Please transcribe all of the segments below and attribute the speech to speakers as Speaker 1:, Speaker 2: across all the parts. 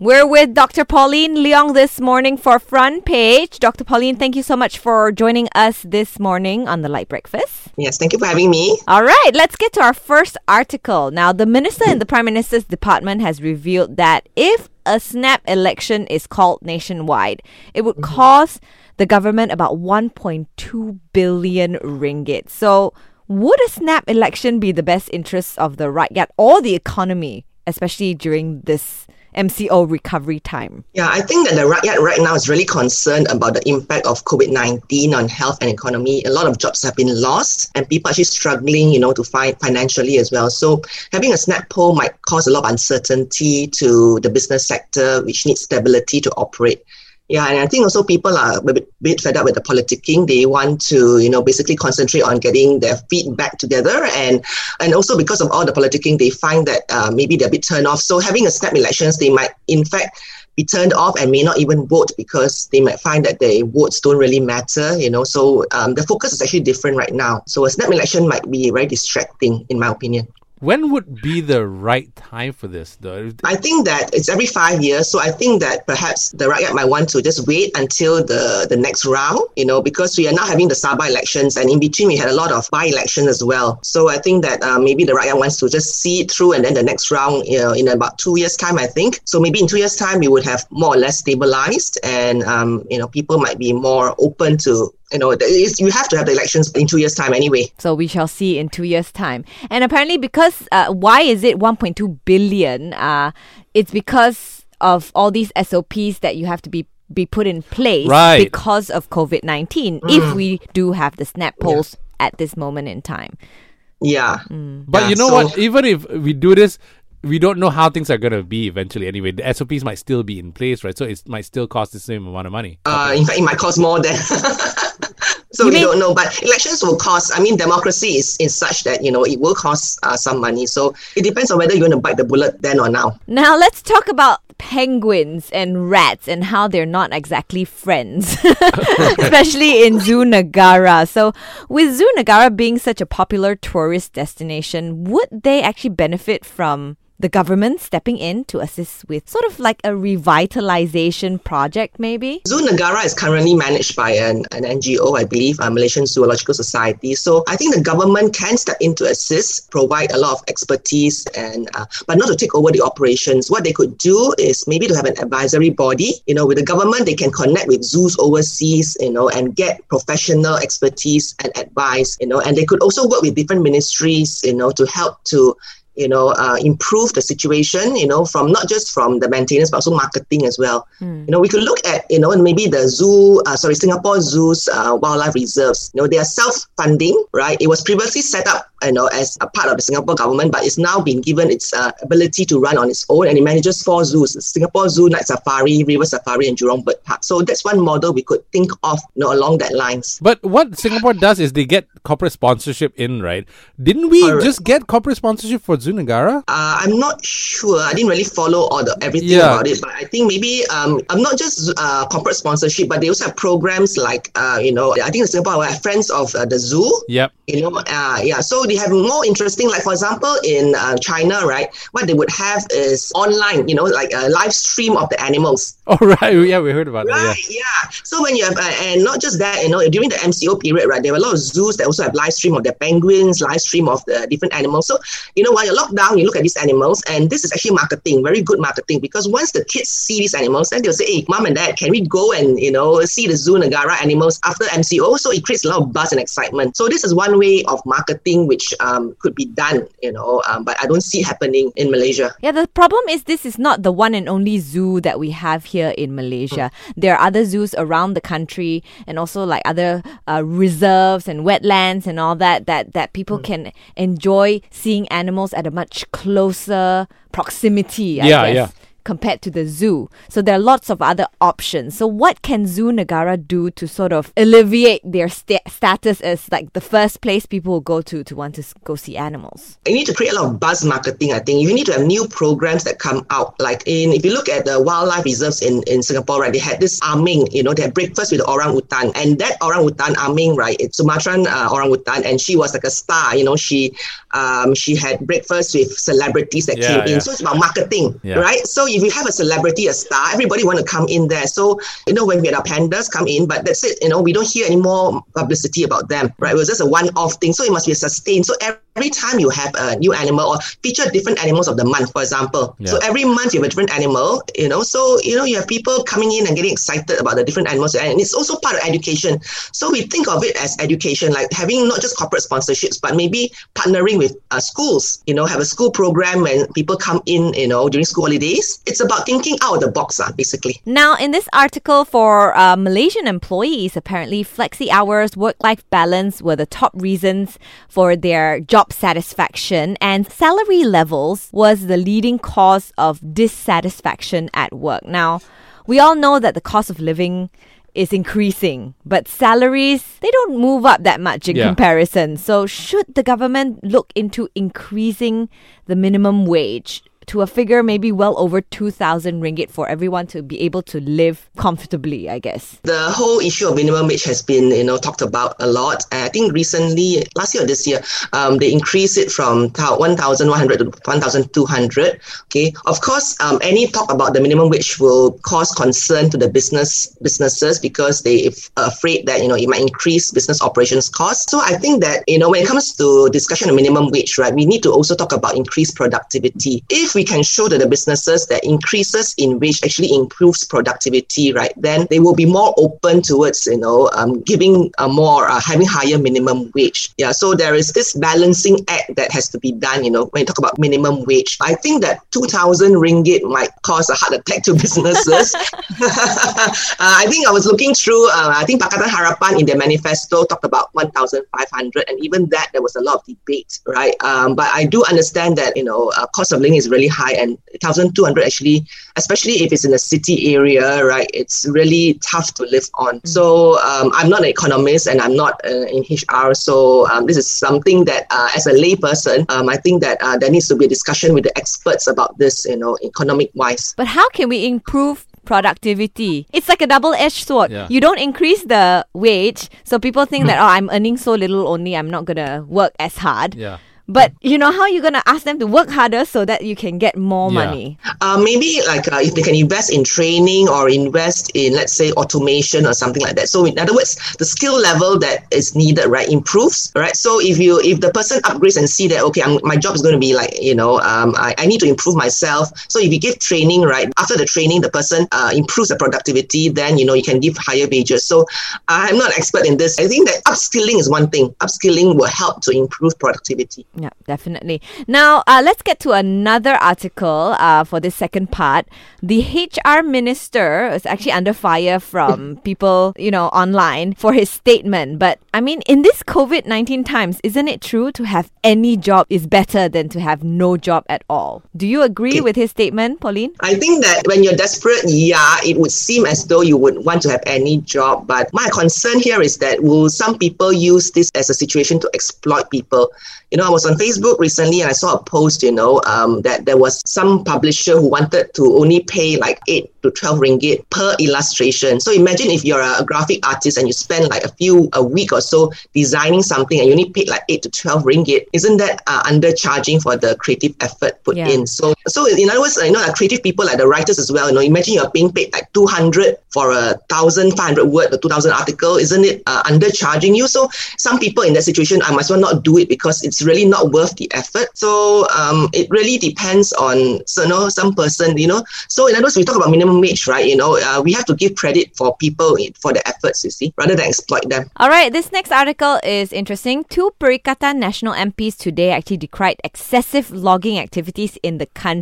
Speaker 1: We're with Dr. Pauline Leong this morning for Front Page. Dr. Pauline, thank you so much for joining us this morning on the LITE Breakfast.
Speaker 2: Yes, thank you for having me.
Speaker 1: All right, let's get to our first article. Now, the minister in the Prime Minister's department has revealed that if a snap election is called nationwide, it would mm-hmm. cost the government about 1.2 billion ringgit. So, would a snap election be the best interests of the rakyat or the economy, especially during this MCO recovery time?
Speaker 2: Yeah, I think that the rakyat right now is really concerned about the impact of COVID 19 on health and economy. A lot of jobs have been lost and people are actually struggling, you know, to find financially as well. So having a snap poll might cause a lot of uncertainty to the business sector, which needs stability to operate. Yeah, and I think also people are a bit, bit fed up with the politicking. They want to, you know, basically concentrate on getting their feet back together, and and also because of all the politicking, they find that uh, maybe they're a bit turned off. So having a snap elections, they might in fact be turned off and may not even vote because they might find that their votes don't really matter, you know. So um, the focus is actually different right now. So a snap election might be very distracting, in my opinion.
Speaker 3: When would be the right time for this, though?
Speaker 2: I think that it's every five years. So I think that perhaps the rakyat might want to just wait until the, the next round, you know, because we are now having the Sabah elections and in between we had a lot of by elections as well. So I think that uh, maybe the rakyat wants to just see it through and then the next round, you know, in about two years' time, I think. So maybe in two years' time, we would have more or less stabilized and, um, you know, people might be more open to you know, you have to have the elections in two years' time anyway.
Speaker 1: So we shall see in two years' time. And apparently, because uh, why is it 1.2 billion? Uh, it's because of all these SOPs that you have to be be put in place
Speaker 3: right.
Speaker 1: because of COVID 19 mm. if we do have the snap polls yeah. at this moment in time.
Speaker 2: Yeah.
Speaker 3: Mm. But
Speaker 2: yeah,
Speaker 3: you know
Speaker 2: so
Speaker 3: what? Even if we do this, we don't know how things are going to be eventually anyway. The SOPs might still be in place, right? So it might still cost the same amount of money.
Speaker 2: Uh, in fact, it might cost more than. so you we don't know. But elections will cost, I mean, democracy is, is such that, you know, it will cost uh, some money. So it depends on whether you're going to bite the bullet then or now.
Speaker 1: Now, let's talk about penguins and rats and how they're not exactly friends, especially in Zoo Negara. So, with Zoo Negara being such a popular tourist destination, would they actually benefit from the government stepping in to assist with sort of like a revitalization project, maybe?
Speaker 2: Zoo Negara is currently managed by an, an NGO, I believe, a Malaysian Zoological Society. So I think the government can step in to assist, provide a lot of expertise, and uh, but not to take over the operations. What they could do is maybe to have an advisory body. You know, with the government, they can connect with zoos overseas, you know, and get professional expertise and advice, you know, and they could also work with different ministries, you know, to help to you know, uh, improve the situation, you know, from not just from the maintenance, but also marketing as well. Mm. You know, we could look at, you know, maybe the zoo, uh, sorry, Singapore Zoo's uh, wildlife reserves. You know, they are self-funding, right? It was previously set up, you know, as a part of the Singapore government, but it's now been given its uh, ability to run on its own, and it manages four zoos: Singapore Zoo, Night Safari, River Safari, and Jurong Bird Park. So that's one model we could think of, you know, along that lines.
Speaker 3: But what Singapore does is they get corporate sponsorship in, right? Didn't we right. just get corporate sponsorship for Zoo Negara?
Speaker 2: Uh, I'm not sure. I didn't really follow all the everything yeah. about it, but I think maybe um, I'm not just uh, corporate sponsorship, but they also have programs like uh, you know, I think in Singapore we have Friends of uh, the Zoo.
Speaker 3: Yep.
Speaker 2: You know, uh, yeah. So they have more interesting, like for example, in uh, China, right? What they would have is online, you know, like a live stream of the animals.
Speaker 3: Oh right, yeah, we heard about
Speaker 2: right,
Speaker 3: that.
Speaker 2: Yeah. yeah. So when you have, uh, and not just that, you know, during the MCO period, right, there were a lot of zoos that also have live stream of the penguins, live stream of the different animals. So you know, while you're locked down, you look at these animals, and this is actually marketing, very good marketing, because once the kids see these animals, then they'll say, "Hey, mom and dad, can we go and you know see the zoo Negara animals after MCO?" So it creates a lot of buzz and excitement. So this is one way of marketing which um, could be done, you know, um, but I don't see it happening in Malaysia.
Speaker 1: Yeah, the problem is this is not the one and only zoo that we have here in Malaysia. Mm. There are other zoos around the country, and also like other uh, reserves and wetlands and all that that that people mm. can enjoy seeing animals at a much closer proximity. I
Speaker 3: yeah,
Speaker 1: guess.
Speaker 3: yeah
Speaker 1: compared to the zoo. So there are lots of other options. So what can Zoo Negara do to sort of alleviate their sta- status as like the first place people will go to to want to go see animals?
Speaker 2: You need to create a lot of buzz marketing. I think you need to have new programs that come out. Like in if you look at the wildlife reserves in in Singapore, right? They had this Aming. You know, they had breakfast with the orang utan, and that orang utan Aming, right? It's Sumatran uh, orang utan, and she was like a star. You know, she um she had breakfast with celebrities that yeah, came yeah. in. So it's about marketing, yeah. right? So if you have a celebrity, a star, everybody want to come in there. So, you know, when we had our pandas come in, but that's it. You know, we don't hear any more publicity about them, right? It was just a one-off thing. So it must be sustained. So every time you have a new animal or feature different animals of the month, for example.
Speaker 3: Yeah.
Speaker 2: So every month you have a different animal, you know. So, you know, you have people coming in and getting excited about the different animals. And it's also part of education. So we think of it as education, like having not just corporate sponsorships, but maybe partnering with uh, schools, you know, have a school program when people come in, you know, during school holidays. It's about thinking out of the box, uh, basically.
Speaker 1: Now, in this article for uh, Malaysian employees, apparently flexi hours, work life balance were the top reasons for their job satisfaction, and salary levels was the leading cause of dissatisfaction at work. Now, we all know that the cost of living is increasing, but salaries, they don't move up that much in
Speaker 3: Yeah.
Speaker 1: comparison. So, should the government look into increasing the minimum wage to a figure maybe well over 2,000 ringgit for everyone to be able to live comfortably, I guess?
Speaker 2: The whole issue of minimum wage has been, you know, talked about a lot. I think recently, last year or this year, um, they increased it from 1,100 to 1,200. Okay. Of course, um, any talk about the minimum wage will cause concern to the business businesses because they are afraid that, you know, it might increase business operations costs. So I think that, you know, when it comes to discussion of minimum wage, right, we need to also talk about increased productivity. If we can show to the businesses that increases in wage actually improves productivity, right, then they will be more open towards, you know, um, giving a more, uh, having higher minimum wage. Yeah, so there is this balancing act that has to be done, you know, when you talk about minimum wage. I think that 2,000 ringgit might cause a heart attack to businesses. uh, I think I was looking through, uh, I think Pakatan Harapan in their manifesto talked about 1,500, and even that, there was a lot of debate, right? Um, but I do understand that, you know, uh, cost of living is really high, and 1,200 actually, especially if it's in a city area, right, it's really tough to live on. So um, I'm not an economist and I'm not uh, in HR, so um, this is something that, uh, as a layperson, um, I think that uh, there needs to be a discussion with the experts about this, you know, economic wise.
Speaker 1: But how can we improve productivity? It's like a double edged sword.
Speaker 3: Yeah.
Speaker 1: You don't increase the wage, so people think that, oh, I'm earning so little only, I'm not going to work as hard.
Speaker 3: Yeah.
Speaker 1: But you know how you're going to ask them to work harder so that you can get more
Speaker 3: Yeah.
Speaker 1: money?
Speaker 2: Uh, maybe like uh, if they can invest in training or invest in let's say automation or something like that. So in other words, the skill level that is needed right improves, right? So if you if the person upgrades and see that okay, I'm, my job is going to be like you know um, I, I need to improve myself. So if you give training right after the training, the person uh, improves the productivity, then you know you can give higher wages. So I'm not an expert in this. I think that upskilling is one thing. Upskilling will help to improve productivity.
Speaker 1: Yeah, definitely. Now, uh, let's get to another article uh, for this second part. The HR minister is actually under fire from people, you know, online for his statement. But I mean, in this COVID 19 times, isn't it true to have any job is better than to have no job at all? Do you agree with his statement, Pauline?
Speaker 2: I think that when you're desperate, yeah, it would seem as though you would want to have any job. But my concern here is that will some people use this as a situation to exploit people? You know, I was on Facebook recently and I saw a post, you know, um, that there was some publisher who wanted to only pay like 8 to 12 ringgit per illustration. So imagine if you're a graphic artist and you spend like a few, a week or so designing something and you only paid like 8 to 12 ringgit. Isn't that uh, undercharging for the creative effort put
Speaker 1: Yeah.
Speaker 2: in? So, so in other words, you know, like creative people like the writers as well, you know, imagine you're being paid like 200 for a 1,500 word or 2,000 article. Isn't it uh, undercharging you? So some people in that situation, I might as well not do it because it's really not worth the effort. So um, it really depends on, so, you know, some person, you know. So in other words, we talk about minimum wage, right? You know, uh, we have to give credit for people for their efforts, you see, rather than exploit them.
Speaker 1: All right, this next article is interesting. Two Perikatan Nasional MPs today actually decried excessive logging activities in the country.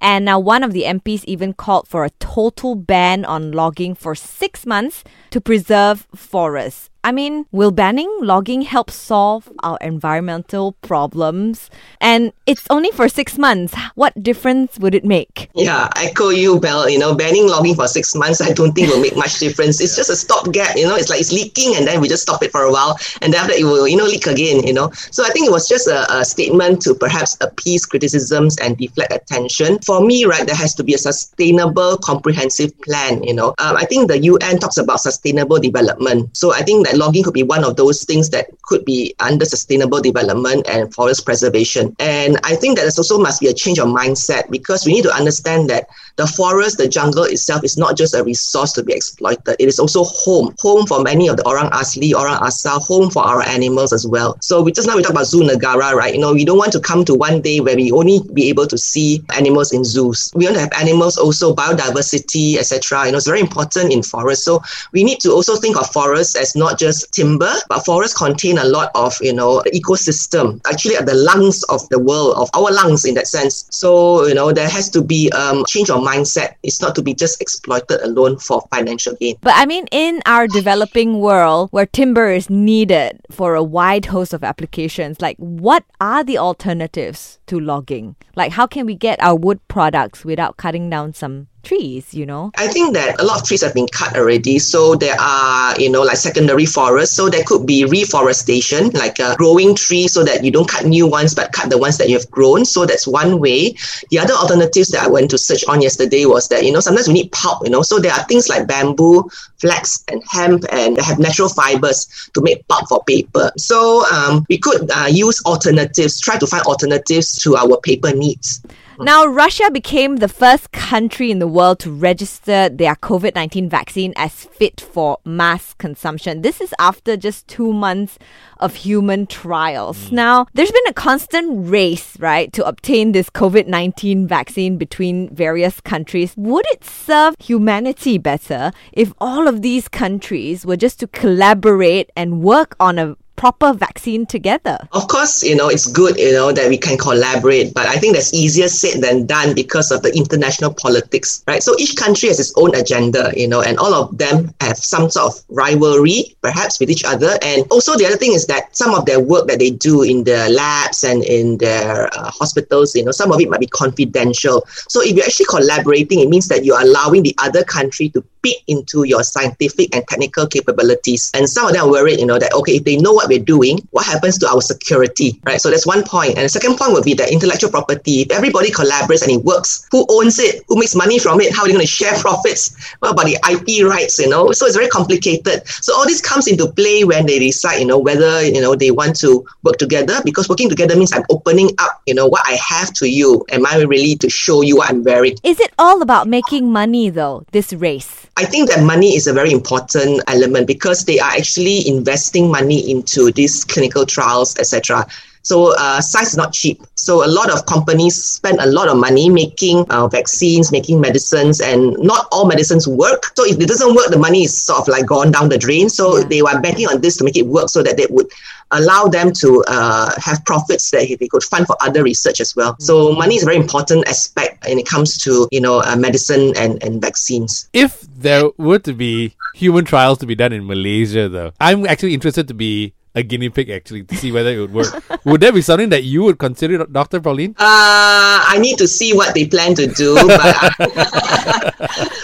Speaker 1: And now one of the MPs even called for a total ban on logging for six months to preserve forests. I mean, will banning logging help solve our environmental problems? And it's only for six months. What difference would it make?
Speaker 2: Yeah, I echo you, Bel. You know, banning logging for six months, I don't think will make much difference. It's just a stopgap. You know, it's like it's leaking, and then we just stop it for a while, and then after that it will, you know, leak again. You know, so I think it was just a, a statement to perhaps appease criticisms and deflect attention. For me, right, there has to be a sustainable, comprehensive plan. You know, um, I think the UN talks about sustainable development. So I think that logging could be one of those things that could be under sustainable development and forest preservation. And I think that there also must be a change of mindset because we need to understand that the forest, the jungle itself is not just a resource to be exploited. It is also home, home for many of the orang asli, orang asal, home for our animals as well. So we just now we talk about zoo negara, right? You know, we don't want to come to one day where we only be able to see animals in zoos. We want to have animals also biodiversity, etc. You know, it's very important in forests. So we need to also think of forests as not just timber, but forests contain a lot of you know ecosystem. Actually, at the lungs of the world, of our lungs in that sense. So you know, there has to be um change of mindset. is not to be just exploited alone for financial gain.
Speaker 1: But I mean, in our developing world where timber is needed for a wide host of applications, like what are the alternatives to logging? Like, how can we get our wood products without cutting down some trees, you know?
Speaker 2: I think that a lot of trees have been cut already. So there are, you know, like secondary forests. So there could be reforestation, like a growing tree so that you don't cut new ones, but cut the ones that you have grown. So that's one way. The other alternatives that I went to search on yesterday was that, you know, sometimes we need pulp, you know. So there are things like bamboo, flax, and hemp, and have natural fibers to make pulp for paper. So um, we could uh, use alternatives, try to find alternatives to our paper needs.
Speaker 1: Now, Russia became the first country in the world to register their COVID 19 vaccine as fit for mass consumption. This is after just two months of human trials. Hmm. Now, there's been a constant race, right, to obtain this COVID 19 vaccine between various countries. Would it serve humanity better if all of these countries were just to collaborate and work on a proper vaccine together?
Speaker 2: Of course, you know, it's good, you know, that we can collaborate, but I think that's easier said than done because of the international politics, right? So each country has its own agenda, you know, and all of them have some sort of rivalry, perhaps, with each other. And also, the other thing is that some of their work that they do in their labs and in their uh, hospitals, you know, some of it might be confidential. So if you're actually collaborating, it means that you're allowing the other country to peek into your scientific and technical capabilities. And some of them are worried, you know, that, okay, if they know what we're doing, what happens to our security, right? So that's one point. And the second point would be that intellectual property. If everybody collaborates and it works, who owns it? Who makes money from it? How are they going to share profits? What about the IP rights, you know? So it's very complicated. So all this comes into play when they decide, you know, whether, you know, they want to work together because working together means I'm opening up, you know, what I have to you. Am I really to show you what I'm wearing?
Speaker 1: Is it all about making money though, this race?
Speaker 2: I think that money is a very important element because they are actually investing money into these clinical trials, etc. So uh, science is not cheap. So a lot of companies spend a lot of money making uh, vaccines, making medicines, and not all medicines work. So if it doesn't work, the money is sort of like gone down the drain. So
Speaker 1: Yeah.
Speaker 2: they were betting on this to make it work so that they would allow them to uh, have profits that they could fund for other research as well. So money is a very important aspect when it comes to you know uh, medicine and, and vaccines.
Speaker 3: If there were to be human trials to be done in Malaysia, though, I'm actually interested to be a guinea pig actually to see whether it would work. would that be something that you would consider, Dr. Pauline?
Speaker 2: Uh, I need to see what they plan to do, but, but I,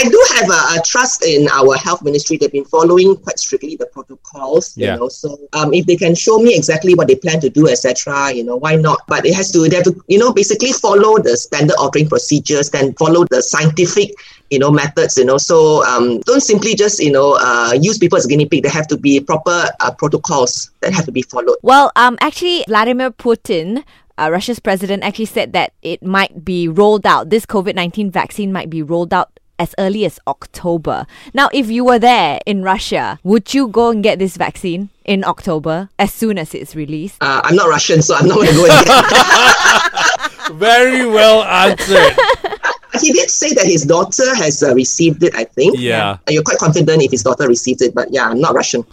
Speaker 2: I do have a, a trust in our health ministry. They've been following quite strictly the protocols, you
Speaker 3: Yeah.
Speaker 2: know. So um, if they can show me exactly what they plan to do, etc., you know, why not? But it has to they have to you know basically follow the standard ordering procedures, then follow the scientific you know methods you know so um, don't simply just you know uh, use people as guinea pig there have to be proper uh, protocols that have to be followed
Speaker 1: Well, um, actually, Vladimir Putin, uh, Russia's president, actually said that it might be rolled out. This COVID 19 vaccine might be rolled out as early as October. Now, if you were there in Russia, would you go and get this vaccine in October as soon as it's released?
Speaker 2: uh, i'm not russian so i'm not going to go and get
Speaker 3: Very well answered.
Speaker 2: He did say that his daughter has uh, received it, I think.
Speaker 3: Yeah.
Speaker 2: And you're quite confident if his daughter received it, but yeah, I'm not Russian.